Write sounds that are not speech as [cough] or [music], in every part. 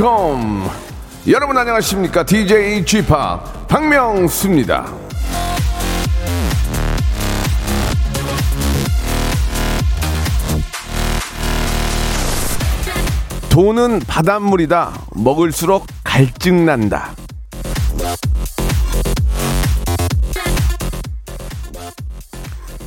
welcome. 여러분 안녕하십니까? DJ g p 박명수입니다. 돈은 바닷물이다. 먹을수록 갈증난다.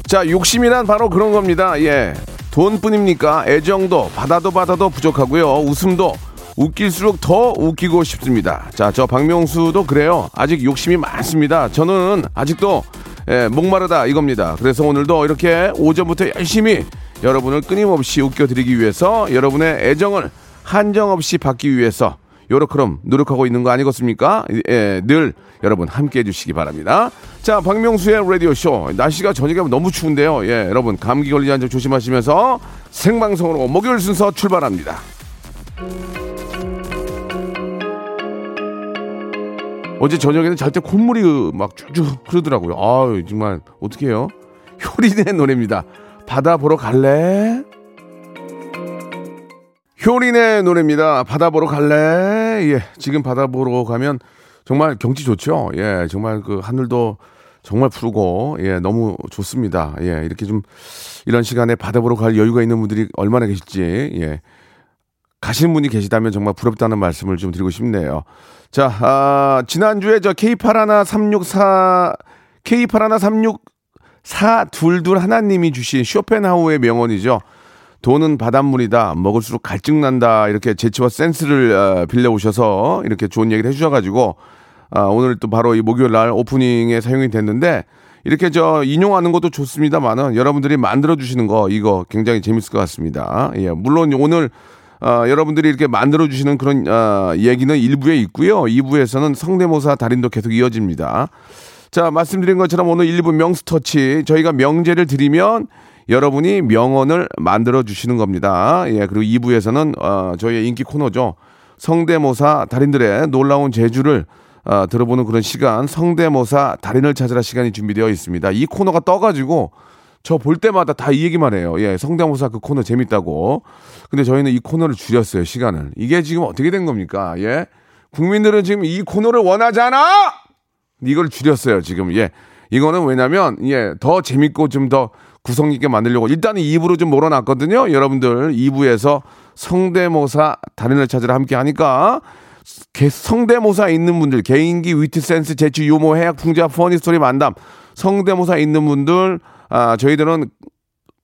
자, 욕심이란 바로 그런 겁니다. 예. 돈뿐입니까? 애정도, 받아도 받아도 부족하고요. 웃음도 웃길수록 더 웃기고 싶습니다. 자, 저 박명수도 그래요. 아직 욕심이 많습니다. 저는 아직도 예, 목마르다 이겁니다. 그래서 오늘도 이렇게 오전부터 열심히 여러분을 끊임없이 웃겨드리기 위해서 여러분의 애정을 한정없이 받기 위해서 요렇게럼 노력하고 있는 거 아니겠습니까? 예, 늘 여러분 함께 해주시기 바랍니다. 자, 박명수의 라디오쇼. 날씨가 저녁에 너무 추운데요. 예, 여러분 감기 걸리지 않도록 조심하시면서 생방송으로 목요일 순서 출발합니다. 어제 저녁에는 잘때 콧물이 막 쭉쭉 흐르더라고요. 아유, 정말 어떡해요? 효린의 노래입니다. 바다 보러 갈래? 효린의 노래입니다. 바다 보러 갈래? 예, 지금 바다 보러 가면 정말 경치 좋죠? 예, 정말 그 하늘도 정말 푸르고, 예, 너무 좋습니다. 예, 이렇게 좀 이런 시간에 바다 보러 갈 여유가 있는 분들이 얼마나 계실지, 예. 가신 분이 계시다면 정말 부럽다는 말씀을 좀 드리고 싶네요. 자, 아, 지난주에 저 K813644, K8136 422 하나님이 주신 쇼펜하우의 명언이죠. 돈은 바닷물이다. 먹을수록 갈증난다. 이렇게 재치와 센스를 어, 빌려 오셔서 이렇게 좋은 얘기를 해주셔가지고 아, 오늘 또 바로 이 목요일 날 오프닝에 사용이 됐는데 이렇게 저 인용하는 것도 좋습니다만은 여러분들이 만들어 주시는 거 이거 굉장히 재밌을 것 같습니다. 예, 물론 오늘 어, 여러분들이 이렇게 만들어 주시는 그런 어, 얘기는 일부에 있고요. 2부에서는 성대모사 달인도 계속 이어집니다. 자, 말씀드린 것처럼 오늘 1부 명스터치 저희가 명제를 드리면 여러분이 명언을 만들어 주시는 겁니다. 예, 그리고 2부에서는 어, 저희의 인기 코너죠. 성대모사 달인들의 놀라운 재주를 어, 들어보는 그런 시간, 성대모사 달인을 찾으라 시간이 준비되어 있습니다. 이 코너가 떠가지고 저 볼 때마다 다 이 얘기만 해요. 예, 성대모사 그 코너 재밌다고. 근데 저희는 이 코너를 줄였어요, 시간을. 이게 지금 어떻게 된 겁니까? 예. 국민들은 지금 이 코너를 원하잖아! 이걸 줄였어요, 지금. 예. 이거는 왜냐면, 예, 더 재밌고 좀 더 구성 있게 만들려고 일단은 2부로 좀 몰아놨거든요. 여러분들 2부에서 성대모사 달인을 찾으러 함께 하니까 개- 성대모사 있는 분들 개인기 위트 센스 재치 유머 해학 풍자 funny story 만담 성대모사 있는 분들 아 저희들은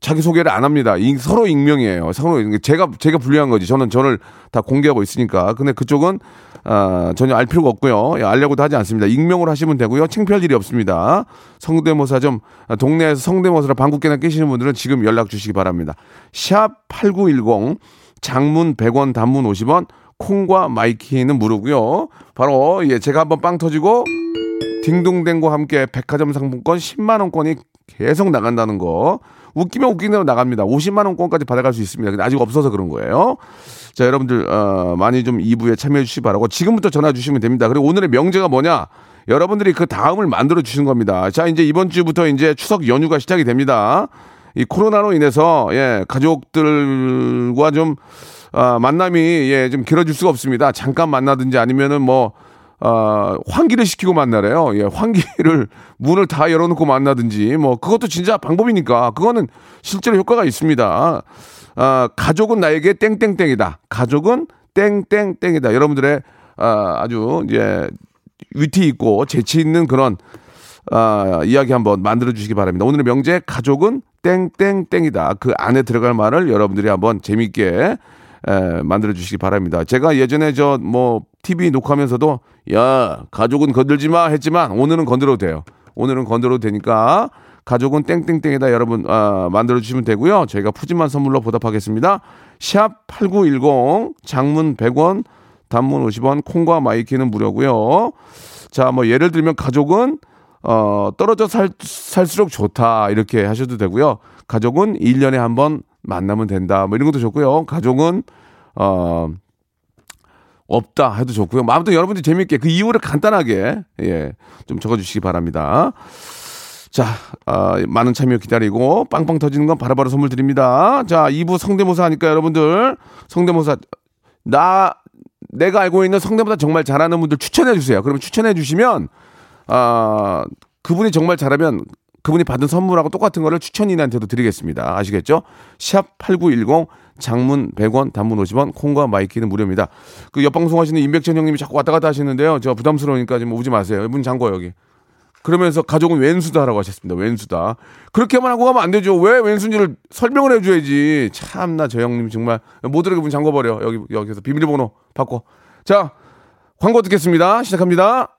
자기 소개를 안 합니다. 이- 서로 익명이에요. 서로 익- 제가 제가 불리한 거지. 저는 저를 다 공개하고 있으니까. 근데 그쪽은 아, 전혀 알 필요가 없고요. 예, 알려고도 하지 않습니다. 익명으로 하시면 되고요. 창피할 일이 없습니다. 성대모사 좀 아, 동네에서 성대모사를 방귀깨나 끼시는 분들은 지금 연락 주시기 바랍니다. 샵 8910 장문 100원 단문 50원 콩과 마이케이는 무료고요. 바로 예, 제가 한번 빵 터지고 딩동댕과 함께 백화점 상품권 10만 원권이 계속 나간다는 거. 웃기면 웃긴 대로 나갑니다. 50만 원권까지 받아갈 수 있습니다. 근데 아직 없어서 그런 거예요. 자, 여러분들 어, 많이 좀 2부에 참여해 주시기 바라고 지금부터 전화 주시면 됩니다. 그리고 오늘의 명제가 뭐냐? 여러분들이 그 다음을 만들어 주시는 겁니다. 자, 이제 이번 주부터 이제 추석 연휴가 시작이 됩니다. 이 코로나로 인해서 예, 가족들과 좀 아, 만남이 예, 좀 길어질 수가 없습니다. 잠깐 만나든지 아니면은 뭐 어, 환기를 시키고 만나래요. 예, 환기를 [laughs] 문을 다 열어놓고 만나든지 뭐 그것도 진짜 방법이니까 그거는 실제로 효과가 있습니다. 아, 가족은 나에게 땡땡땡이다. 가족은 땡땡땡이다. 여러분들의 아, 아주 이제 위트 있고 재치 있는 그런 아, 이야기 한번 만들어 주시기 바랍니다. 오늘의 명제 가족은 땡땡땡이다. 그 안에 들어갈 말을 여러분들이 한번 재밌게 에, 만들어 주시기 바랍니다. 제가 예전에 저 뭐 TV 녹화하면서도 야 가족은 건들지 마 했지만 오늘은 건드려도 돼요. 오늘은 건드려도 되니까 가족은 땡땡땡이다 여러분 아, 만들어 주시면 되고요. 저희가 푸짐한 선물로 보답하겠습니다. 샵 8910 장문 100원 단문 50원 콩과 마이케이는 무료고요. 자, 뭐 예를 들면 가족은 어, 떨어져 살, 살수록 좋다. 이렇게 하셔도 되고요. 가족은 1년에 한 번 만나면 된다. 뭐 이런 것도 좋고요. 가족은 어 없다 해도 좋고요. 뭐 아무튼 여러분들 재밌게 그 이유를 간단하게 예, 좀 적어주시기 바랍니다. 자, 아, 많은 참여 기다리고 빵빵 터지는 건 바로바로 선물 드립니다. 자, 2부 성대모사 하니까 여러분들 성대모사 나 내가 알고 있는 성대모사 정말 잘하는 분들 추천해 주세요. 그러면 추천해 주시면 아, 그분이 정말 잘하면 그분이 받은 선물하고 똑같은 거를 추천인한테도 드리겠습니다. 아시겠죠? 샵 8910 장문 100원, 단문 50원, 콩과 마이케이는 무료입니다. 그 옆방송 하시는 임백천 형님이 자꾸 왔다 갔다 하시는데요. 저 부담스러우니까 좀 오지 마세요. 문 잠궈 여기. 그러면서 가족은 웬수다라고 하셨습니다. 웬수다. 그렇게만 하고 가면 안 되죠. 왜 웬수인지를 설명을 해줘야지. 참나 저 형님 정말 못 들어오게 문 잠궈버려. 여기 여기서 비밀번호 바꿔. 자 광고 듣겠습니다. 시작합니다.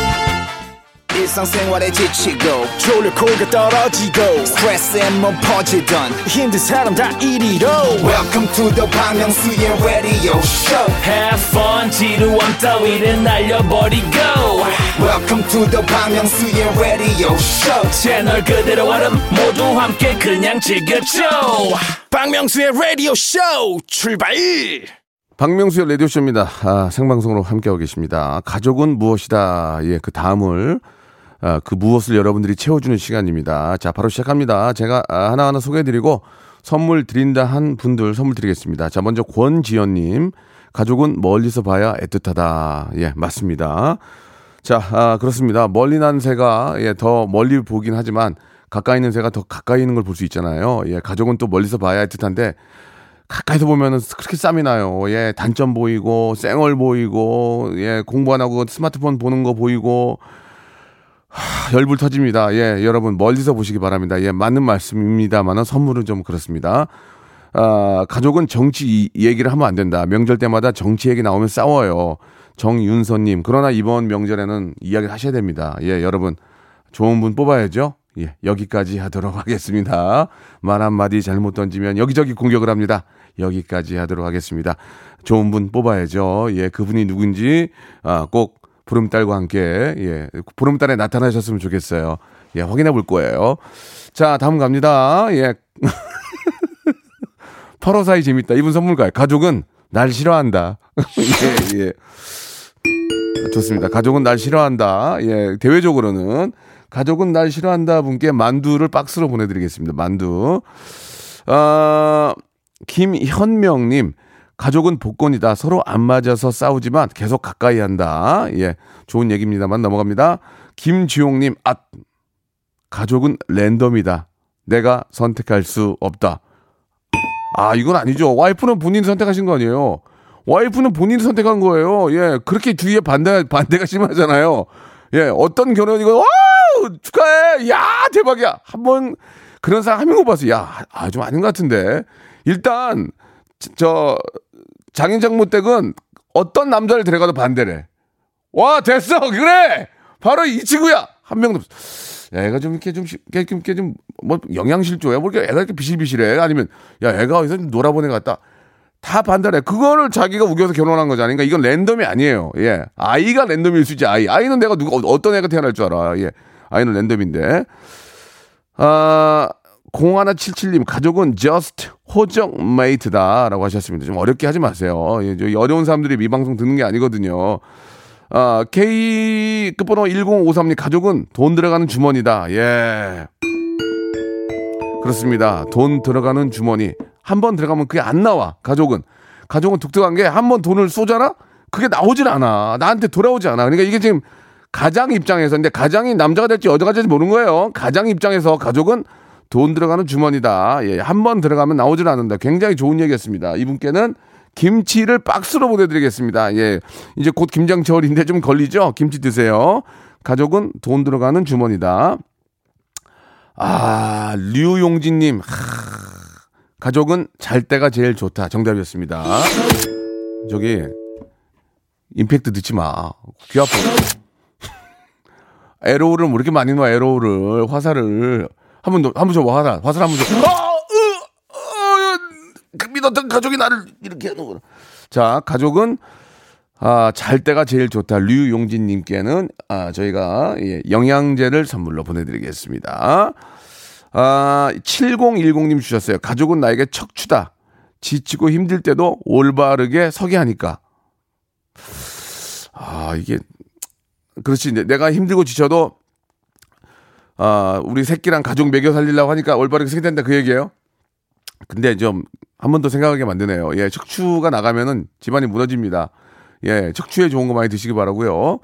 일상생활에 지치고, 졸려 코가 떨어지고, 스트레스에 몸 퍼지던, 힘든 사람 다 이리로. welcome to the Bang Myung-soo's radio show Have fun 지루함 따위를 날려버리고 welcome to the Bang Myung-soo's radio show 채널 그대로 얼음 모두 함께 그냥 즐겨줘 박명수의 라디오 쇼 출발 박명수의 라디오 쇼입니다. 아, 생방송으로 함께하고 계십니다. 가족은 무엇이다. 예, 그 다음을, 아, 그 무엇을 여러분들이 채워주는 시간입니다. 자, 바로 시작합니다. 제가 아, 하나하나 소개해드리고 선물 드린다 한 분들 선물 드리겠습니다. 자, 먼저 권지연님. 가족은 멀리서 봐야 애틋하다. 예, 맞습니다. 자, 아, 그렇습니다. 멀리 난 새가, 예, 더 멀리 보긴 하지만 가까이 있는 새가 더 가까이 있는 걸 볼 수 있잖아요. 예, 가족은 또 멀리서 봐야 애틋한데 가까이서 보면은 그렇게 쌈이 나요. 예, 단점 보이고, 쌩얼 보이고, 예, 공부 안 하고 스마트폰 보는 거 보이고, 하, 열불 터집니다. 예, 여러분 멀리서 보시기 바랍니다. 예, 맞는 말씀입니다만은 선물은 좀 그렇습니다. 아, 가족은 정치 이- 얘기를 하면 안 된다. 명절 때마다 정치 얘기 나오면 싸워요. 정윤서님. 그러나 이번 명절에는 이야기를 하셔야 됩니다. 예, 여러분. 좋은 분 뽑아야죠. 예, 여기까지 하도록 하겠습니다. 말 한마디 잘못 던지면 여기저기 공격을 합니다. 여기까지 하도록 하겠습니다. 좋은 분 뽑아야죠. 예, 그분이 누군지, 아, 꼭 보름달과 함께, 예, 보름달에 나타나셨으면 좋겠어요. 예, 확인해 볼 거예요. 자, 다음 갑니다. 예. [laughs] 8호 사이 재밌다. 이분 선물 가요. 가족은 날 싫어한다. [laughs] 예, 예. 좋습니다. 가족은 날 싫어한다. 예, 대외적으로는 가족은 날 싫어한다 분께 만두를 박스로 보내드리겠습니다. 만두. 아, 김현명님, 가족은 복권이다. 서로 안 맞아서 싸우지만 계속 가까이 한다. 예, 좋은 얘기입니다만 넘어갑니다. 김지용님, 아, 가족은 랜덤이다. 내가 선택할 수 없다. 아, 이건 아니죠. 와이프는 본인이 선택하신 거 아니에요. 와이프는 본인이 선택한 거예요. 예, 그렇게 뒤에 반대, 반대가 심하잖아요. 예, 어떤 결혼이고, 와우! 축하해! 야, 대박이야! 한 번, 그런 사람 한 명 못 봤어. 야, 아, 좀 아닌 것 같은데. 일단, 저, 장인 장모 댁은 어떤 남자를 데려가도 반대래. 와, 됐어! 그래! 바로 이 친구야! 한 명도 없어. 야, 애가 좀 이렇게 좀, 시- 이렇게, 이렇게 좀, 뭐, 영양실조야? 뭐, 이렇게 애가 이렇게 비실비실해? 아니면, 야, 애가 어디서 좀 놀아보내 갔다. 다 반대래. 그거를 자기가 우겨서 결혼한 거잖아요. 그러니까 이건 랜덤이 아니에요. 예. 아이가 랜덤일 수 있지, 아이. 아이는 내가 누가, 어- 어떤 애가 태어날 줄 알아. 예. 아이는 랜덤인데. 아, 0177님, 가족은 just 호적 메이트다. 라고 하셨습니다. 좀 어렵게 하지 마세요. 예, 저 어려운 사람들이 이 방송 듣는 게 아니거든요. 아, K 끝번호 1053님, 가족은 돈 들어가는 주머니다. 예. 그렇습니다. 돈 들어가는 주머니. 한 번 들어가면 그게 안 나와. 가족은. 가족은 독특한 게 한 번 돈을 쏘잖아? 그게 나오질 않아. 나한테 돌아오지 않아. 그러니까 이게 지금 가장 입장에서 근데 가장이 남자가 될지 여자가 될지 모르는 거예요. 가장 입장에서 가족은 돈 들어가는 주머니다. 예, 한 번 들어가면 나오질 않는다. 굉장히 좋은 얘기였습니다. 이분께는 김치를 박스로 보내드리겠습니다. 예, 이제 곧 김장철인데 좀 걸리죠? 김치 드세요. 가족은 돈 들어가는 주머니다. 아, 류용진님. 하, 가족은 잘 때가 제일 좋다. 정답이었습니다. 저기, 임팩트 넣지 마. 귀 아파. [laughs] arrow를 뭐 이렇게 많이 넣어, arrow를. 화살을. 한 번 더, 한 번 줘, 화살. 화살 한 번 줘. 아, 으, 어, 그 믿었던 가족이 나를 이렇게 해놓고. 자, 가족은, 아, 잘 때가 제일 좋다. 류용진님께는, 아, 저희가, 예, 영양제를 선물로 보내드리겠습니다. 아, 7010님 주셨어요. 가족은 나에게 척추다. 지치고 힘들 때도 올바르게 서게 하니까. 아, 이게, 그렇지. 내- 내가 힘들고 지쳐도, 아, 우리 새끼랑 가족 먹여 살리려고 하니까 올바르게 된다. 그 얘기예요 근데 좀, 한 번 더 생각하게 만드네요. 예, 척추가 나가면은 집안이 무너집니다. 예, 척추에 좋은 거 많이 드시기 바라고요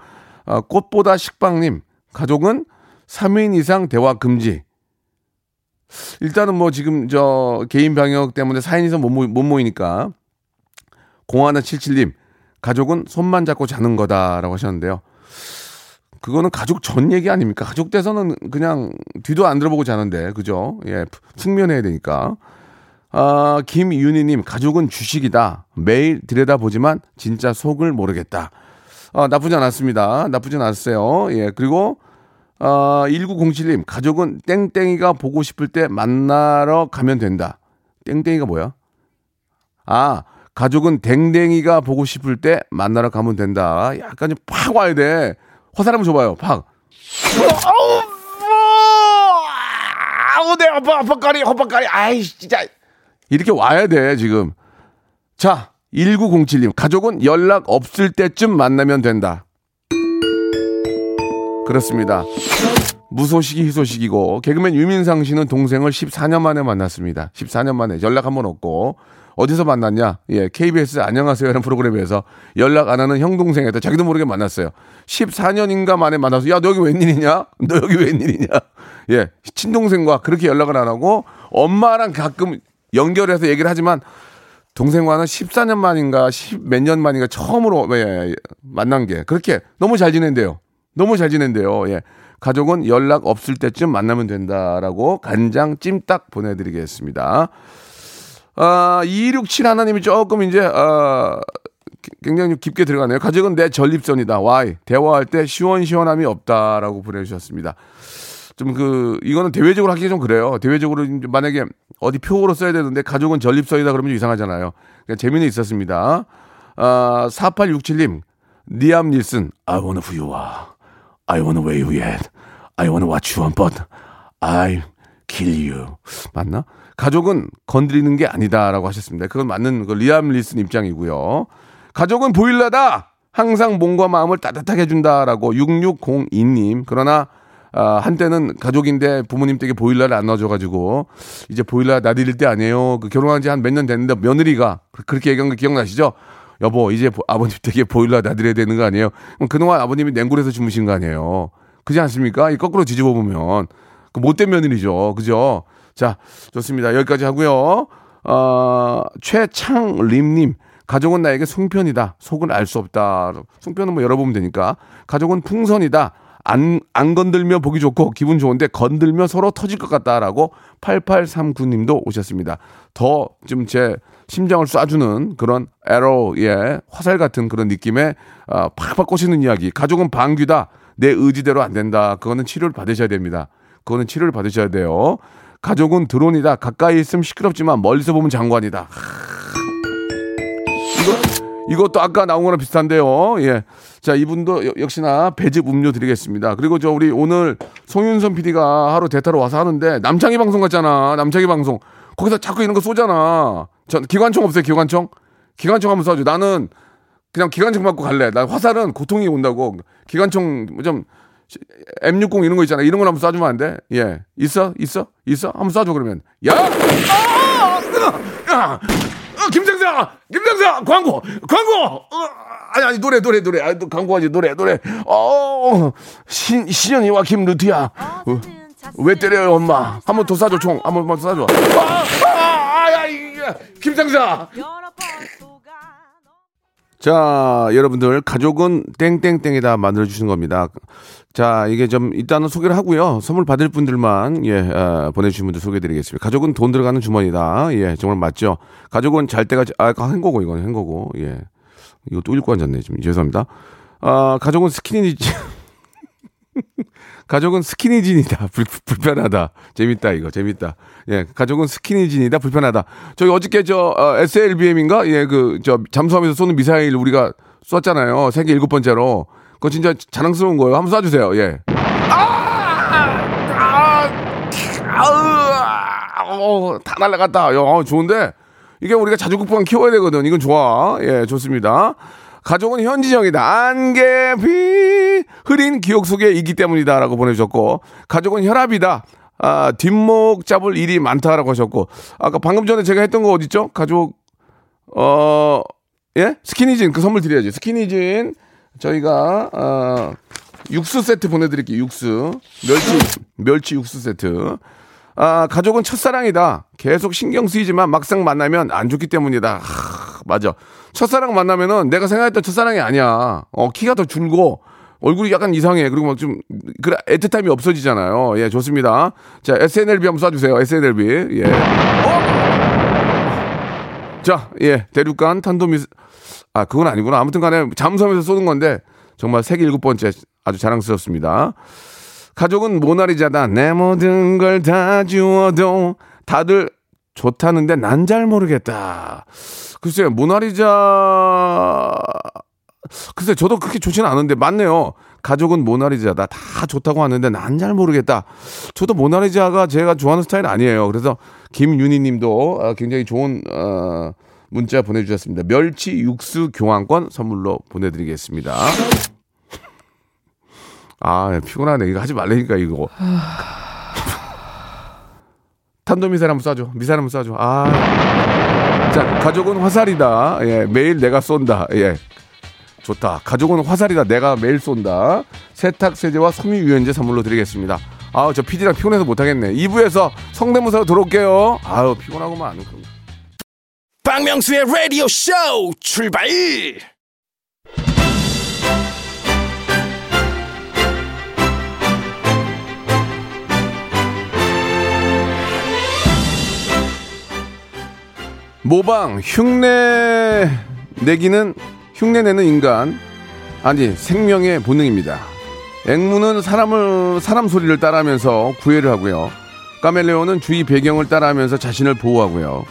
아, 꽃보다 식빵님, 가족은 3인 이상 대화 금지. 일단은 뭐 지금 저 개인 방역 때문에 4인 이상 못, 모이, 못 모이니까 공하나 77님 가족은 손만 잡고 자는 거다라고 하셨는데요. 그거는 가족 전 얘기 아닙니까? 가족 돼서는 그냥 뒤도 안 들어보고 자는데 그죠? 예, 숙면해야 되니까. 아, 김윤희님 가족은 주식이다. 매일 들여다보지만 진짜 속을 모르겠다. 아, 나쁘지 않았습니다. 나쁘진 않았어요. 예, 그리고 아, 1907님, 가족은 땡땡이가 보고 싶을 때 만나러 가면 된다. 땡땡이가 뭐야? 아, 가족은 댕댕이가 보고 싶을 때 만나러 가면 된다. 약간 좀 팍 와야 돼. 화살 한번 줘봐요, 팍. 아우, 아우, 내 아파, 아파까리, 허파까리. 아이, 진짜. 이렇게 와야 돼, 지금. 자, 1907님, 가족은 연락 없을 때쯤 만나면 된다. 그렇습니다. 무소식이 희소식이고 개그맨 유민상 씨는 동생을 14년 만에 만났습니다. 14년 만에 연락 한 번 없고 어디서 만났냐? 예, KBS 안녕하세요라는 프로그램에서 연락 안 하는 형 동생한테 자기도 모르게 만났어요. 14년인가 만에 만나서 야 너 여기 웬일이냐? 너 여기 웬일이냐? 예, 친동생과 그렇게 연락을 안 하고 엄마랑 가끔 연결해서 얘기를 하지만 동생과는 14년 만인가 10 몇 년 만인가 처음으로 예, 만난 게 그렇게 너무 잘 지낸대요. 너무 잘 지낸대요. 예. 가족은 연락 없을 때쯤 만나면 된다라고 간장 찜닭 보내드리겠습니다. 아, 267 하나님이 조금 이제, 아, 굉장히 깊게 들어가네요. 가족은 내 전립선이다. 와이. 대화할 때 시원시원함이 없다라고 보내주셨습니다. 좀 그, 이거는 대외적으로 하기 좀 그래요. 대외적으로 만약에 어디 표로 써야 되는데 가족은 전립선이다 그러면 좀 이상하잖아요. 그러니까 재미는 있었습니다. 아, 4867님, 니암 닐슨, I wanna who you are. I wanna where you at. I wanna what you want, but I kill you. 맞나? 가족은 건드리는 게 아니다라고 하셨습니다. 그건 맞는 그 리암 릴슨 입장이고요. 가족은 보일러다. 항상 몸과 마음을 따뜻하게 해준다라고 6602님. 그러나 아, 한때는 가족인데 부모님 댁에 보일러를 안 넣어줘가지고 이제 보일러 나들일 때 아니에요. 그 결혼한 지 한 몇 년 됐는데 며느리가 그- 그렇게 얘기한 거 기억나시죠? 여보 이제 보- 아버님 댁에 보일러 나들여야 되는 거 아니에요? 그럼 그동안 아버님이 냉골에서 주무신 거 아니에요? 그지 않습니까? 이 거꾸로 뒤집어 보면 그 못된 며느리죠, 그죠? 자 좋습니다. 여기까지 하고요. 어, 최창림님 가족은 나에게 송편이다. 속은 알 수 없다. 송편은 뭐 열어보면 되니까. 가족은 풍선이다. 안, 안 건들며 보기 좋고 기분 좋은데 건들며 서로 터질 것 같다라고 8839님도 오셨습니다. 더 좀 제 심장을 쏴주는 그런 에로, 예, 화살 같은 그런 느낌의 아, 팍팍 꽂히는 이야기. 가족은 방귀다. 내 의지대로 안 된다. 그거는 치료를 받으셔야 됩니다. 그거는 치료를 받으셔야 돼요. 가족은 드론이다. 가까이 있으면 시끄럽지만 멀리서 보면 장관이다. 이거, 이것도 아까 나온 거랑 비슷한데요. 예. 자, 이분도 여- 역시나 배즙 음료 드리겠습니다. 그리고 저 우리 오늘 송윤선 PD가 하루 대타로 와서 하는데 남창희 방송 같잖아. 남창희 방송. 거기서 자꾸 이런 거 쏘잖아. 전 기관총 없어요, 기관총? 기관총 한번 쏴줘. 나는 그냥 기관총 맞고 갈래. 나 화살은 고통이 온다고. 기관총 좀 M60 이런 거 있잖아. 이런 거 한번 쏴주면 안 돼? 예. 있어? 있어? 있어? 한번 쏴줘, 그러면. 야! 아! 뜨거! 야! 김장사, 어, 김장사, 광고, 광고. 어, 아니 아니 노래 노래 노래. 아, 또 광고하지 노래 노래. 어, 신 신현이와 김루티야. 어, 왜 때려요 엄마? 한번 더 쏴줘 총. 한 번만 더 쏴줘. 아, 아, 아, 야, 이게 김장사. 자, 여러분들 가족은 땡땡땡이다 만들어 주시는 겁니다. 자, 이게 좀 일단은 소개를 하고요. 선물 받을 분들만 예 어, 보내 주신 분들 소개드리겠습니다. 가족은 돈 들어가는 주머니다. 예, 정말 맞죠. 가족은 잘 때가 아, 한거고 이건 한거고 예. 이거 또 읽고 앉았네 지금 죄송합니다. 아, 가족은 스키니지. [laughs] 가족은 스키니진이다. 불, 불편하다. 재밌다, 이거. 재밌다. 예, 가족은 스키니진이다. 불편하다. 저기 어저께 저, 어, SLBM인가? 예, 그, 저, 잠수함에서 쏘는 미사일 우리가 쐈잖아요. 세계 일곱 번째로. 그거 진짜 자랑스러운 거예요. 한번 쏴주세요. 예. 아! 아! 아우! 다 날라갔다. 야, 어, 좋은데? 이게 우리가 자주 국방 키워야 되거든. 이건 좋아. 예, 좋습니다. 가족은 현지형이다. 안개비 흐린 기억 속에 있기 때문이다라고 보내주셨고 가족은 혈압이다. 아, 뒷목 잡을 일이 많다라고 하셨고 아까 방금 전에 제가 했던 거 어딨죠? 가족 어 예? 스키니진 그 선물 드려야지. 스키니진 저희가 어 육수 세트 보내드릴게요. 육수 멸치 멸치 육수 세트. 아 가족은 첫사랑이다. 계속 신경 쓰이지만 막상 만나면 안 좋기 때문이다. 하, 맞아. 첫사랑 만나면은 내가 생각했던 첫사랑이 아니야. 어, 키가 더 줄고 얼굴이 약간 이상해. 그리고 막 좀 그래 애틋함이 없어지잖아요. 예, 좋습니다. 자, SNLB 한번 쏴주세요. SNLB. 예. 어? 자, 예, 대륙간 탄도미 아 그건 아니구나. 아무튼 간에 잠수함에서 쏘는 건데 정말 세계 일곱 번째 아주 자랑스럽습니다. 가족은 모나리자다. 내 모든 걸 다 주어도 다들 좋다는데 난 잘 모르겠다. 글쎄요, 모나리자. 글쎄, 저도 그렇게 좋지는 않은데, 맞네요. 가족은 모나리자다. 다 좋다고 하는데, 난 잘 모르겠다. 저도 모나리자가 제가 좋아하는 스타일 아니에요. 그래서, 김윤희 님도 어, 굉장히 좋은, 어, 문자 보내주셨습니다. 멸치 육수 교환권 선물로 보내드리겠습니다. 아, 피곤하네. 이거 하지 말라니까, 이거. 탄도 미사일 한번 쏴줘. 미사일 한번 쏴줘. 아. 자, 가족은 화살이다. 예, 매일 내가 쏜다. 예. 좋다. 가족은 화살이다. 내가 매일 쏜다. 세탁세제와 섬유유연제 선물로 드리겠습니다. 아우, 저 PD랑 피곤해서 못하겠네. 2부에서 성대모사로 들어올게요. 아우, 피곤하고만. 박명수의 라디오 쇼 출발! 모방, 흉내 내기는 흉내 내는 인간, 아니, 생명의 본능입니다. 앵무는 사람을, 사람 소리를 따라하면서 구애를 하고요. 카멜레온은 주위 배경을 따라하면서 자신을 보호하고요.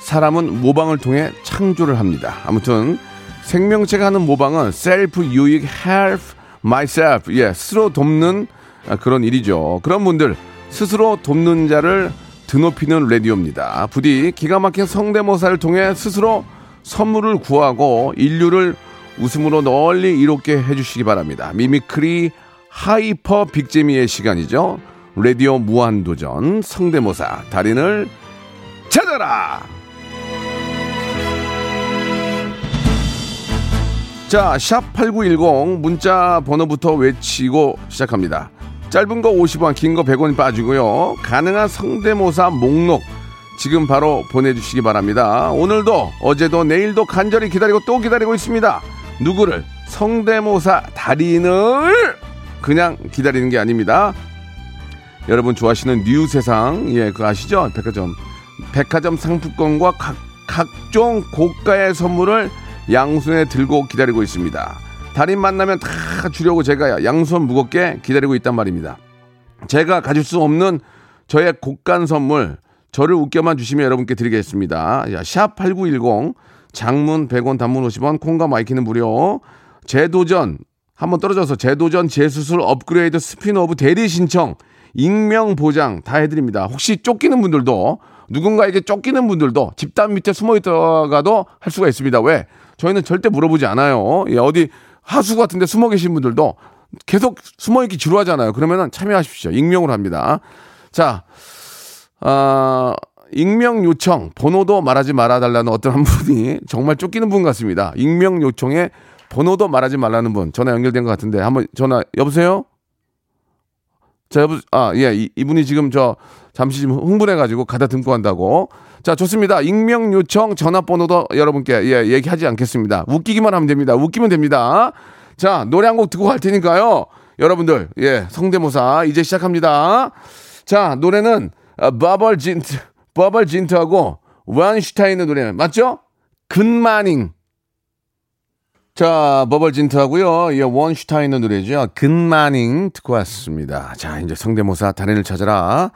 사람은 모방을 통해 창조를 합니다. 아무튼, 생명체가 하는 모방은 셀프 유익 help myself. 예, 스스로 돕는 그런 일이죠. 그런 분들, 스스로 돕는 자를 드높이는 라디오입니다. 부디 기가 막힌 성대모사를 통해 스스로 선물을 구하고 인류를 웃음으로 널리 이롭게 해주시기 바랍니다. mimicry hyper big재미의 시간이죠. 라디오 무한도전 성대모사 달인을 찾아라! 자, 샵 8910 문자 번호부터 외치고 시작합니다. 짧은 거 50원, 긴 거 100원이 빠지고요. 가능한 성대모사 목록 지금 바로 보내주시기 바랍니다. 오늘도 어제도 내일도 간절히 기다리고 또 기다리고 있습니다. 누구를 성대모사 달인을 그냥 기다리는 게 아닙니다. 여러분 좋아하시는 new 세상 예 그거 아시죠? 백화점 백화점 상품권과 각, 각종 고가의 선물을 양손에 들고 기다리고 있습니다. 달인 만나면 다 주려고 제가 양손 무겁게 기다리고 있단 말입니다. 제가 가질 수 없는 저의 곡간 선물 저를 웃겨만 주시면 여러분께 드리겠습니다. 샵 8910 장문 100원 단문 50원 콩과 마이 K는 무료 재도전 한번 떨어져서 재도전 재수술 업그레이드 스피노브 대리 신청 익명 보장 다 해드립니다. 혹시 쫓기는 분들도 누군가에게 쫓기는 분들도 짚단 밑에 숨어 있다가도 할 수가 있습니다. 왜? 저희는 절대 물어보지 않아요. 예, 어디 하수 같은 데 숨어 계신 분들도 계속 숨어 있기 지루하잖아요. 그러면은 참여하십시오. 익명으로 합니다. 자, 아, 익명 요청, 번호도 말하지 말아달라는 어떤 한 분이 [laughs] 정말 쫓기는 분 같습니다. 익명 요청에 번호도 말하지 말라는 분 전화 연결된 것 같은데 한번 전화 여보세요? 자 아 예 이분이 지금 저 잠시 좀 흥분해가지고 가다 등고 한다고. 자 좋습니다. 익명 요청 전화번호도 여러분께 예 얘기하지 않겠습니다. 웃기기만 하면 됩니다. 웃기면 됩니다. 자 노래 한 곡 듣고 갈 테니까요. 여러분들 예 성대모사 이제 시작합니다. 자 노래는 어, 버벌 진트 버벌 진트하고 원슈타인의 노래 맞죠? 근마닝 자, 버벌진트하고요. 예, 원슈타인의 노래죠. 근마닝 듣고 왔습니다. 자, 이제 성대모사 달인을 찾아라.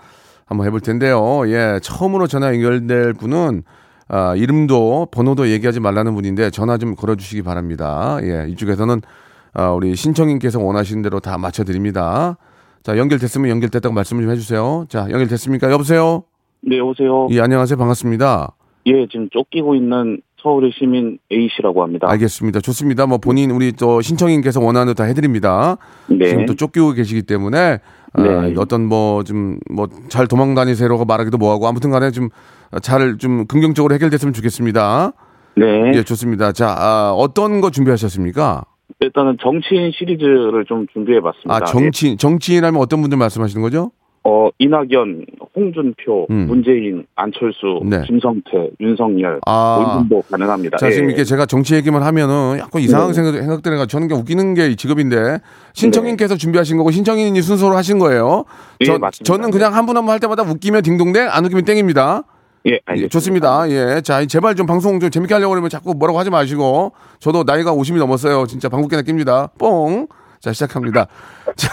한번 해볼 텐데요. 예, 처음으로 전화 연결될 분은 아, 이름도 번호도 얘기하지 말라는 분인데 전화 좀 걸어주시기 바랍니다. 예, 이쪽에서는 아, 우리 신청인께서 원하시는 대로 다 맞춰드립니다. 자, 연결됐으면 연결됐다고 말씀 좀 해주세요. 자, 연결됐습니까? 여보세요? 네, 여보세요. 예, 안녕하세요. 반갑습니다. 예, 지금 쫓기고 있는 서울의 시민 A 씨라고 합니다. 알겠습니다. 좋습니다. 뭐 본인 우리 또 신청인께서 원하는 다 해드립니다. 네. 지금 또 쫓기고 계시기 때문에 아, 네. 어떤 뭐 좀 뭐 잘 도망 다니세요가 말하기도 뭐하고 아무튼간에 좀 잘 좀 긍정적으로 해결됐으면 좋겠습니다. 네. 예, 좋습니다. 자, 아, 어떤 거 준비하셨습니까? 일단은 정치인 시리즈를 좀 준비해봤습니다. 아, 정치인 정치인 하면 어떤 분들 말씀하시는 거죠? 어, 이낙연, 홍준표, 음. 문재인, 안철수, 네. 김성태, 윤석열, 아. 모임도 가능합니다. 자, 지금 예. 이렇게 제가 정치 얘기만 하면은 약간 이상한 네. 생각, 생각들어가 저는 그냥 웃기는 게 직업인데 신청인께서 준비하신 거고 신청인이 순서로 하신 거예요. 예, 저, 맞습니다. 저는 그냥 한 분 한 분 할 때마다 웃기면 딩동댕, 안 웃기면 땡입니다. 예, 예, 알겠습니다. 좋습니다. 예. 자, 제발 좀 방송 좀 재밌게 하려고 그러면 자꾸 뭐라고 하지 마시고 저도 나이가 50이 넘었어요. 진짜 방귀깨나 낍니다. 뽕. 자, 시작합니다. [laughs] 자,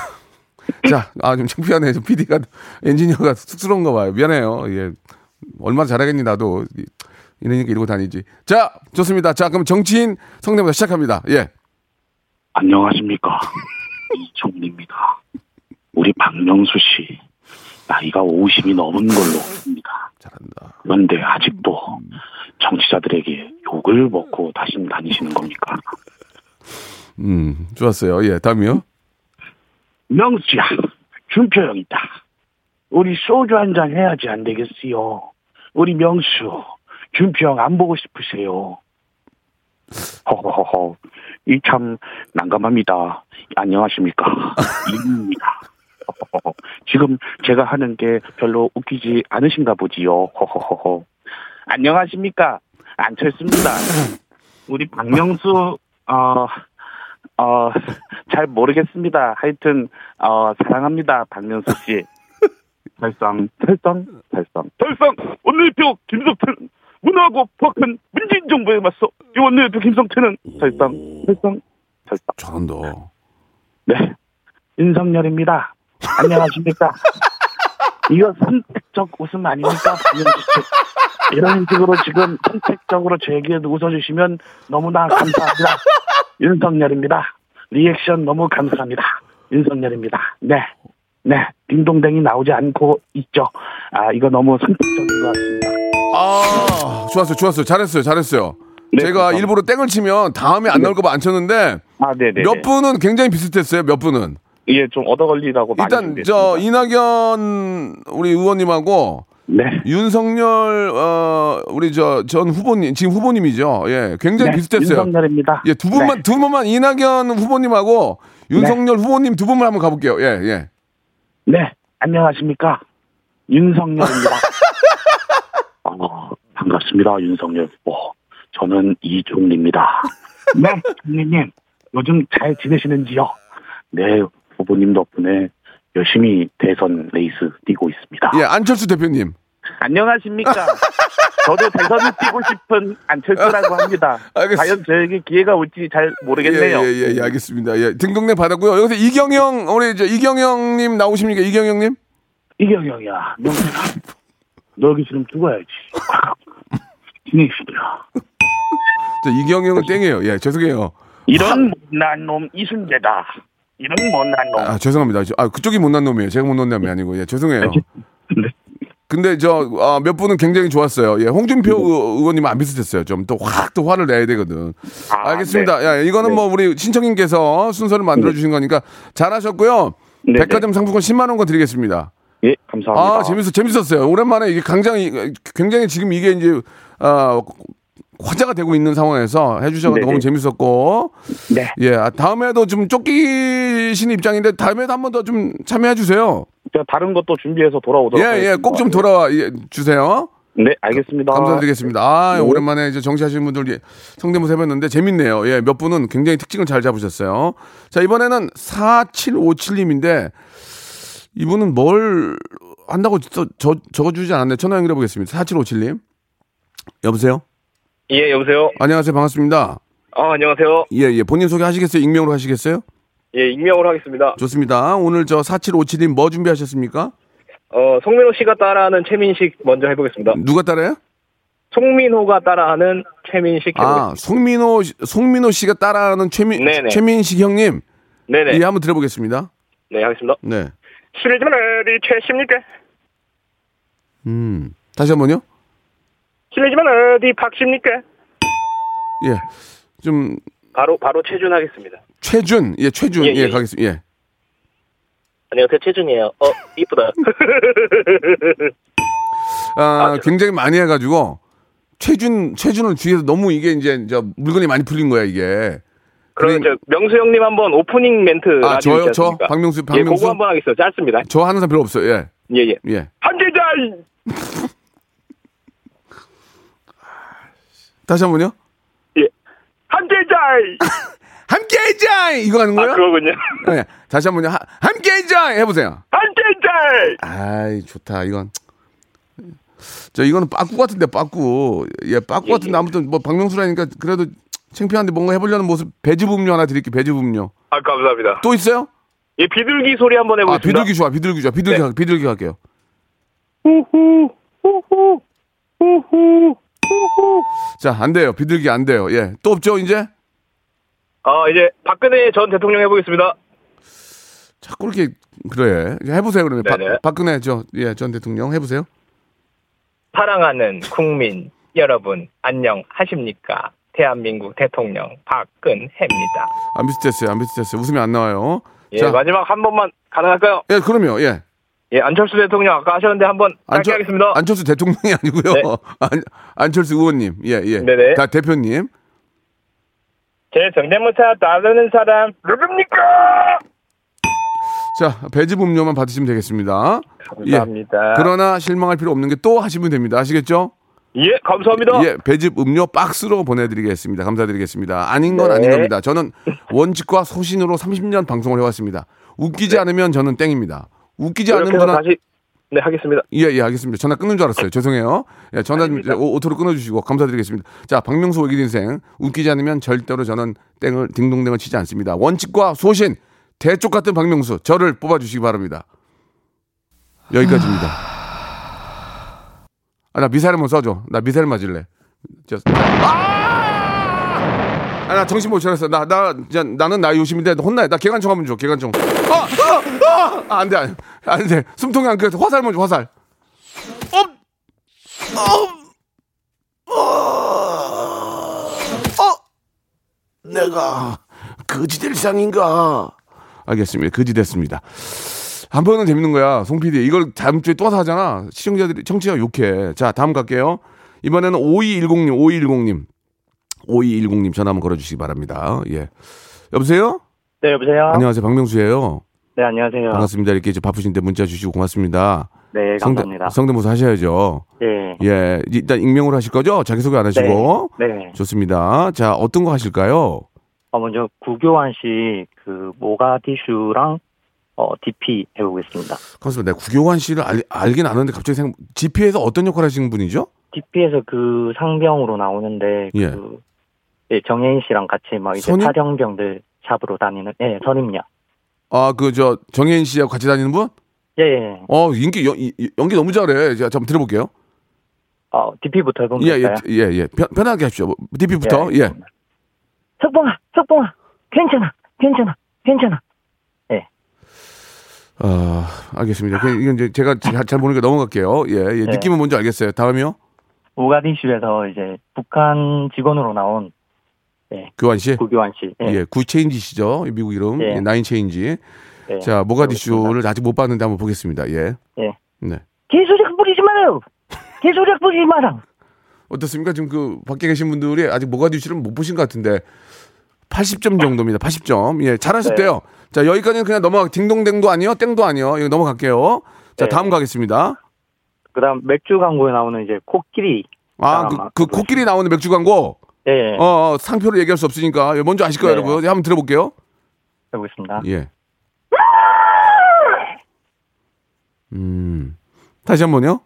자, 아, 좀 창피하네. 좀 PD가, 엔지니어가 쑥스러운가 봐요. 미안해요. 예. 얼마나 잘하겠니, 나도. 이- 이러니까 이러고 다니지. 자, 좋습니다. 자, 그럼 정치인 성대모사 시작합니다. 예. 안녕하십니까. 이종리입니다. 우리 박명수 씨, 나이가 50이 넘은 걸로 봅니다. 잘한다. 그런데 아직도 정치자들에게 욕을 먹고 다시 다니시는 겁니까? 음, 좋았어요. 예, 다음이요. 명수야, 준표 형이다. 우리 소주 한 잔 해야지 안 되겠어요. 우리 명수, 준표 형 안 보고 싶으세요. 허허허허, 이 참 난감합니다. 안녕하십니까. [laughs] 이입니다. 지금 제가 하는 게 별로 웃기지 않으신가 보지요. 허허허허. 안녕하십니까. 안철수입니다. 우리 박명수, 어, 어, [laughs] 잘 모르겠습니다. 하여튼, 어, 사랑합니다. 박명수 씨. [laughs] 달성, 달성, 달성. 달성! 원내대표 김성태는 문화고 부악한 문재인 정부에 맞서 이 원내대표 김성태는 달성, 달성, 달성. 잘한다. 네. 윤석열입니다. 안녕하십니까. [laughs] 이거 선택적 웃음 아닙니까? 이런 식으로 지금 선택적으로 저에게 웃어주시면 너무나 감사합니다. 윤석열입니다. 리액션 너무 감사합니다. 윤석열입니다. 네. 네. 딩동댕이 나오지 않고 있죠. 아, 이거 너무 선택적인 것 같습니다. 아, 좋았어요. 좋았어요. 잘했어요. 잘했어요. 네, 제가 감사합니다. 일부러 땡을 치면 다음에 안 나올 거안 쳤는데 아, 네네. 몇 분은 굉장히 비슷했어요. 몇 분은. 예, 좀 얻어 걸리라고 일단 저. 이낙연 우리 의원님하고 네. 윤석열 어 우리 저 전 후보님 지금 후보님이죠. 예, 굉장히 네, 비슷했어요. 윤석열입니다. 예, 두 분만 네. 두 분만 이낙연 후보님하고 윤석열 후보님 두 분만 한번 가볼게요. 예, 예. 네, 안녕하십니까. 윤석열입니다. [laughs] 어, 반갑습니다, 윤석열 후보. 저는 이종리입니다. 네, [laughs] 총리님. 요즘 잘 지내시는지요? 네, 후보님 덕분에 열심히 대선 레이스 뛰고 있습니다. 예, 안철수 대표님. 안녕하십니까. [laughs] 저도 대선을 뛰고 싶은 안철수라고 합니다. 알겠습니다. 과연 저에게 기회가 올지 잘 모르겠네요. 예, 예, 예, 예, 알겠습니다. 예, 등동네 받았고요. 여기서 이경영 우리 저 이경영님 나오십니까? 이경영님? 이경영이야. 너 여기 지금 [laughs] 죽어야지. [laughs] 진행시더라. 저 이경영은 땡이에요. 예, 죄송해요. 이런 못난 놈 이순재다. 이런 못난 놈. 아, 죄송합니다. 저- 아, 그쪽이 못난 놈이에요. 제가 못난 놈이 아니고. 예, 죄송해요. 네. 근데 저몇 분은 굉장히 좋았어요. 예, 홍준표 의- 의원님은 안 비슷했어요. 좀 또 확 또 화를 내야 되거든. 아, 알겠습니다. 네. 야, 이거는 네. 뭐 우리 신청인께서 순서를 만들어 주신 거니까 잘하셨고요. 네, 백화점 상품권 10만 원권 드리겠습니다. 예, 감사합니다. 아, 재밌어, 재밌었어요. 오랜만에 이게 굉장히, 굉장히 지금 이게 이제, 아, 화제가 되고 있는 상황에서 해주셔서. 너무 재밌었고, 네. 예, 아, 다음에도 좀 쫓기시는 입장인데, 다음에도 한 번 더 좀 참여해 주세요. 제가 다른 것도 준비해서 돌아오도록 예, 예, 꼭좀 돌아와 예, 주세요. 네, 알겠습니다. 감사드리겠습니다. 아, 오랜만에 이제 정시하시는 분들 예, 성대모사 해봤는데 재밌네요. 예, 몇 분은 굉장히 특징을 잘 잡으셨어요. 자, 이번에는 4757님인데, 이분은 뭘 한다고 저, 저, 적어주지 않았네. 전화 연결해 보겠습니다. 4757님. 여보세요? 예, 여보세요. 안녕하세요. 반갑습니다. 아, 안녕하세요. 예, 예. 본인 소개 하시겠어요? 익명으로 하시겠어요? 예, 익명으로 하겠습니다. 좋습니다. 오늘 저 4757님 뭐 준비하셨습니까? 어, 송민호 씨가 따라하는 최민식 먼저 해보겠습니다. 누가 따라요? 송민호가 따라하는 최민식 해보겠습니다. 아, 송민호, 송민호 씨가 따라하는 최민, 네네. 최민식 형님. 네네. 예, 한번 들어보겠습니다. 네, 하겠습니다. 네. 실례지만 어디 최십니까? 음. 다시 한 번요? 실례지만 어디 박십니까? 예. 좀, 바로, 바로 최준 하겠습니다. 최준. 예, 최준. 예, 예, 예. 가겠습니다. 예. 안녕하세요, 최준이에요. 어, 이쁘다. 아, 굉장히 많이 해 가지고, 최준, 최준을 뒤에서 너무 이게 이제, 저, 물건이 많이 풀린 거야, 이게. 그럼 그래- 저 명수 형님 한번 오프닝 멘트 아, 저요? 저? 박명수, 예, 박명수? 그거 한번 하겠어요. 짧습니다. 저 하는 사람 별로 없어요. 예. 예, 예. 예. 한재자 [laughs] 이! 다시 한 번요? 예. 한재자이! 함께 해자! [laughs] 이거 하는 아, 거예요? 그거군요. 예. [laughs] 다시 한 번요. 하- 함께 해자! 해보세요. 한재자이! 아이, 좋다, 이건. 저, 이거는 빠꾸 같은데, 빠꾸. 예, 빠꾸 예, 같은데, 예. 아무튼 뭐, 박명수라니까 그래도 창피한데 뭔가 해보려는 모습, 배즙 음료 하나 드릴게요, 배즙 음료. 아, 감사합니다. 또 있어요? 예, 비둘기 소리 한번 아, 해보겠습니다. 비둘기 좋아, 비둘기 좋아. 비둘기, 네. 가- 비둘기. 후후, 후후, 후후, 후후. 자, 안 돼요. 비둘기 안 돼요. 예. 또 없죠, 이제? 아, 이제 박근혜 전 대통령 해보겠습니다. 자꾸 이렇게, 그래. 해보세요, 그러면. 박. 박근혜, 저, 예, 전 대통령 해보세요. 사랑하는 국민 여러분 안녕하십니까? 대한민국 대통령 박근혜입니다. 안 비슷했어요, 안 비슷했어요. 웃음이 안 나와요. 예, 자, 마지막 한 번만 가능할까요? 예, 그럼요, 예. 예, 안철수 대통령 아까 하셨는데 한번 짧게 안철, 하겠습니다. 안철수 대통령이 [laughs] 아니고요. 네. 안, 안철수 의원님, 예, 예. 네네. 다 대표님. 제 성대모사 따르는 사람 누굽니까? 자, 배즙 음료만 받으시면 되겠습니다. 감사합니다. 예. 그러나 실망할 필요 없는 게 또 하시면 됩니다. 아시겠죠? 예, 감사합니다. 예, 배즙 음료 박스로 보내드리겠습니다. 감사드리겠습니다. 아닌 건 네. 아닌 겁니다. 저는 원칙과 소신으로 30년 방송을 해왔습니다. 웃기지 않으면 저는 땡입니다. 웃기지 해서 분은 다시 네 하겠습니다. 예, 예, 알겠습니다. 전화 끊는 줄 알았어요. 죄송해요. 예, 전화 좀. 오- auto로 끊어주시고 감사드리겠습니다. 자, 박명수 오기 인생 웃기지 않으면 절대로 저는 땡을 딩동댕을 치지 않습니다. 원칙과 소신 대쪽 같은 박명수 저를 뽑아주시기 바랍니다. 여기까지입니다. 아, 나 미사일 한번 쏴줘. 나 미사일 맞을래. 저, 아! 아, 나 정신 못 차렸어. 나, 나, 진짜 나는 나이 60인데 혼나요. 나 기관총 한번 줘. 기관총. 아, 아, 아! 아, 안 돼, 안 돼. 안 돼. 숨통이 안 끊겨서 화살 먼저, 화살. 업! 업! 어! 어! 내가 거지 될 상인가? 알겠습니다. 거지 됐습니다. 한 번은 재밌는 거야, 송 PD. 이걸 다음 주에 또 하잖아. 시청자들이, 청취자 욕해. 자, 다음 갈게요. 이번에는 5210님, 5210님. 5210님 전화 한번 걸어주시기 바랍니다. 예. 여보세요? 네 여보세요. 안녕하세요. 박명수예요 네 안녕하세요. 반갑습니다. 이렇게 이제 바쁘신데 문자 주시고 고맙습니다. 네 감사합니다. 성대 모사 하셔야죠. 네. 예. 일단 익명으로 하실 거죠? 자기소개 안 하시고. 네. 좋습니다. 자, 어떤 거 하실까요? 어, 먼저 구교환 씨 그 모가디슈랑 어 DP 해보겠습니다. 그렇습니다. 내가 구교환 씨를 알, 알긴 아는데 갑자기 생각, GP에서 어떤 역할 하시는 분이죠? DP에서 그 상병으로 나오는데 예. 그 예, 정혜인 씨랑 같이 막 이제 선임? 사령병들 잡으러 다니는 예 선임요. 아, 그, 저, 정혜인 씨하고 같이 다니는 분? 예, 예. 어, 인기, 연, 이- 연기 너무 잘해. 제가 한번 들어볼게요. 어 DP부터 해보면 예, 예, 될까요? 예, 예. 편, 편하게 하십시오. DP부터, 예. 석봉아, 석봉아, 괜찮아, 괜찮아, 괜찮아. 아, 알겠습니다. 그, 이건 이제 제가 잘, 잘 모르니까 넘어갈게요. 예, 예. 네. 느낌은 뭔지 알겠어요. 다음이요? 모가디슈에서 이제 북한 직원으로 나온 교환 씨? 구교환 씨. 예. 예, 구change 씨죠. 미국 이름. 예. 예, nine change. 네. 자, 모가디슈를 아직 못 봤는데 한번 보겠습니다. 예. 예. 네. 개소리 뿌리지 마요. 개소리 뿌리지 마라. 어떻습니까? 지금 그 밖에 계신 분들이 아직 모가디슈를 못 보신 것 같은데 80점 정도입니다. 80점. 예, 잘하셨대요. 자, 여기까지는 그냥 넘어가 딩동댕도 아니요, 땡도 아니요. 이거 넘어갈게요. 자, 네. 다음 가겠습니다. 그다음 맥주 광고에 나오는 이제 코끼리. 아, 그, 그 코끼리 나오는 맥주 광고. 예. 어, 어, 상표를 얘기할 수 없으니까 먼저 아실 거예요, 네. 여러분. 한번 들어볼게요. 해보겠습니다. 예. 음. 다시 한 번요.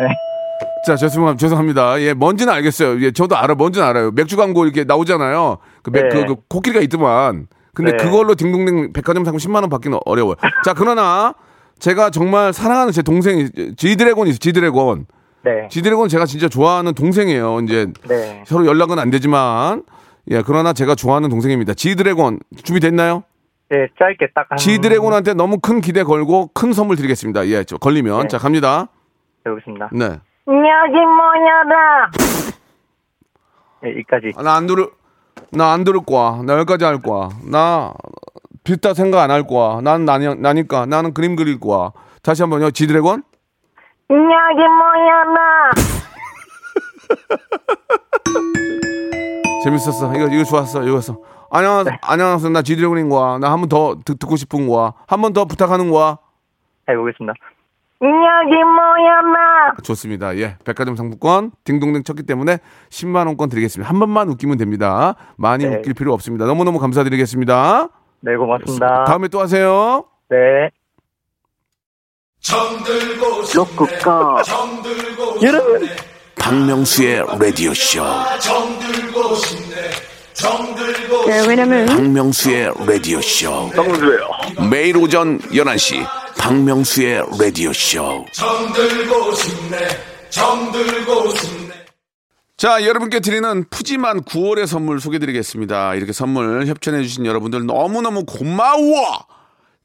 네. 자, 죄송합니다. 죄송합니다. 예, 뭔지는 알겠어요. 예, 저도 알아. 뭔지는 알아요. 맥주 광고 이렇게 나오잖아요. 그, 맥, 네. 그, 그 코끼리가 있더만. 근데 네. 그걸로 딩동댕 백화점 상품 10만 원 받기는 어려워요. 자, 그러나 제가 정말 사랑하는 제 동생이 지드래곤이 있어요. 지드래곤. 네. 지드래곤 제가 진짜 좋아하는 동생이에요. 이제 네. 서로 연락은 안 되지만 예, 그러나 제가 좋아하는 동생입니다. 지드래곤 준비됐나요? 네, 짧게 딱 한. 지드래곤한테 너무 큰 기대 걸고 큰 선물 드리겠습니다. 예, 저 걸리면 네. 자 갑니다. 해보겠습니다. 네. 여기 뭐냐라. 네, 여기까지. 나 안 들을 나 안 들을 거야. 나 여기까지 할 거야. 나 비슷한 생각 안 할 거야. 난 나니, 나니까 나는 그림 그릴 거야. 다시 한번요. 지드래곤. 여기 뭐냐라. [laughs] 재밌었어. 이거 이거 좋았어. 이거서. 안녕 안녕하세요. 나 지드래곤인 거야. 나 한 번 더 듣고 싶은 거야. 한 번 더 부탁하는 거야. 해보겠습니다. 여기 뭐냐라. 좋습니다. 예. 백화점 상품권 딩동댕 쳤기 때문에 10만 원권 드리겠습니다. 한 번만 웃기면 됩니다. 많이 네. 웃길 필요 없습니다. 너무너무 감사드리겠습니다. 네, 고맙습니다. 다음에 또 하세요. 네. 로쿠꺼 여러분. 박명수의 라디오 쇼 네, 왜냐면 박명수의 라디오 쇼 매일 오전 11시 박명수의 라디오 쇼 자, 여러분께 드리는 푸짐한 9월의 선물 소개드리겠습니다. 이렇게 선물 협찬해주신 여러분들 너무너무 고마워!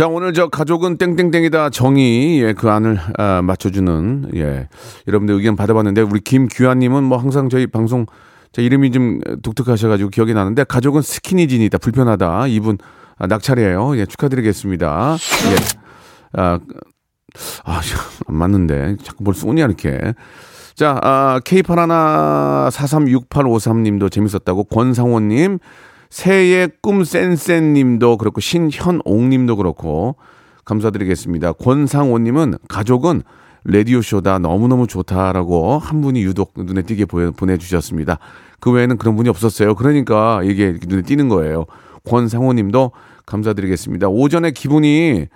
자, 오늘 저 가족은 땡땡땡이다 정의, 예, 그 안을 아, 맞춰주는, 예. 여러분들 의견 받아봤는데, 우리 김규환님은 뭐 항상 저희 방송, 제 이름이 좀 독특하셔가지고 기억이 나는데, 가족은 스키니진이다, 불편하다. 이분, 아, 낙찰이에요. 예, 축하드리겠습니다. 예. 아, 아, 안 맞는데. 자꾸 뭘 쏘냐, 이렇게. 자, 아, K81436853님도 재밌었다고, 권상호님, 새해 꿈 센센님도 그렇고 신현옥님도 그렇고 감사드리겠습니다. 권상호님은 가족은 라디오 쇼다 너무너무 좋다라고 한 분이 유독 눈에 띄게 보내주셨습니다. 그 외에는 그런 분이 없었어요. 그러니까 이게 눈에 띄는 거예요. 권상호님도 감사드리겠습니다. 오전에 기분이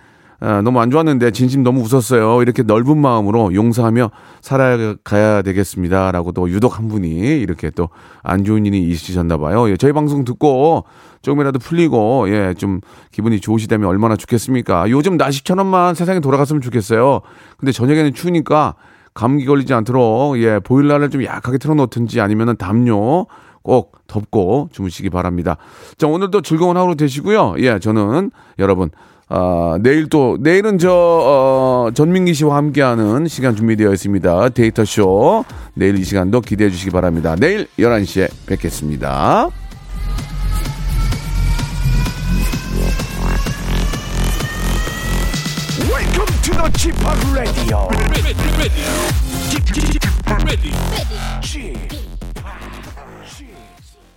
아, 너무 안 좋았는데 진심 너무 웃었어요. 이렇게 넓은 마음으로 용서하며 살아가야 되겠습니다. 라고 또 유독 한 분이 이렇게 또 안 좋은 일이 있으셨나 봐요. 예, 저희 방송 듣고 조금이라도 풀리고 예, 좀 기분이 좋으시다면 얼마나 좋겠습니까? 요즘 날씨처럼만 세상에 돌아갔으면 좋겠어요. 근데 저녁에는 추우니까 감기 걸리지 않도록 예, 보일러를 좀 약하게 틀어 놓든지 아니면은 담요 꼭 덮고 주무시기 바랍니다. 자, 오늘도 즐거운 하루 되시고요. 예, 저는 여러분 아, 내일 또, 내일은 저, 어, 전민기 씨와 함께하는 시간 준비되어 있습니다. 데이터쇼. 내일 이 시간도 기대해 주시기 바랍니다. 내일 11시에 뵙겠습니다. Welcome to the Chip Radio.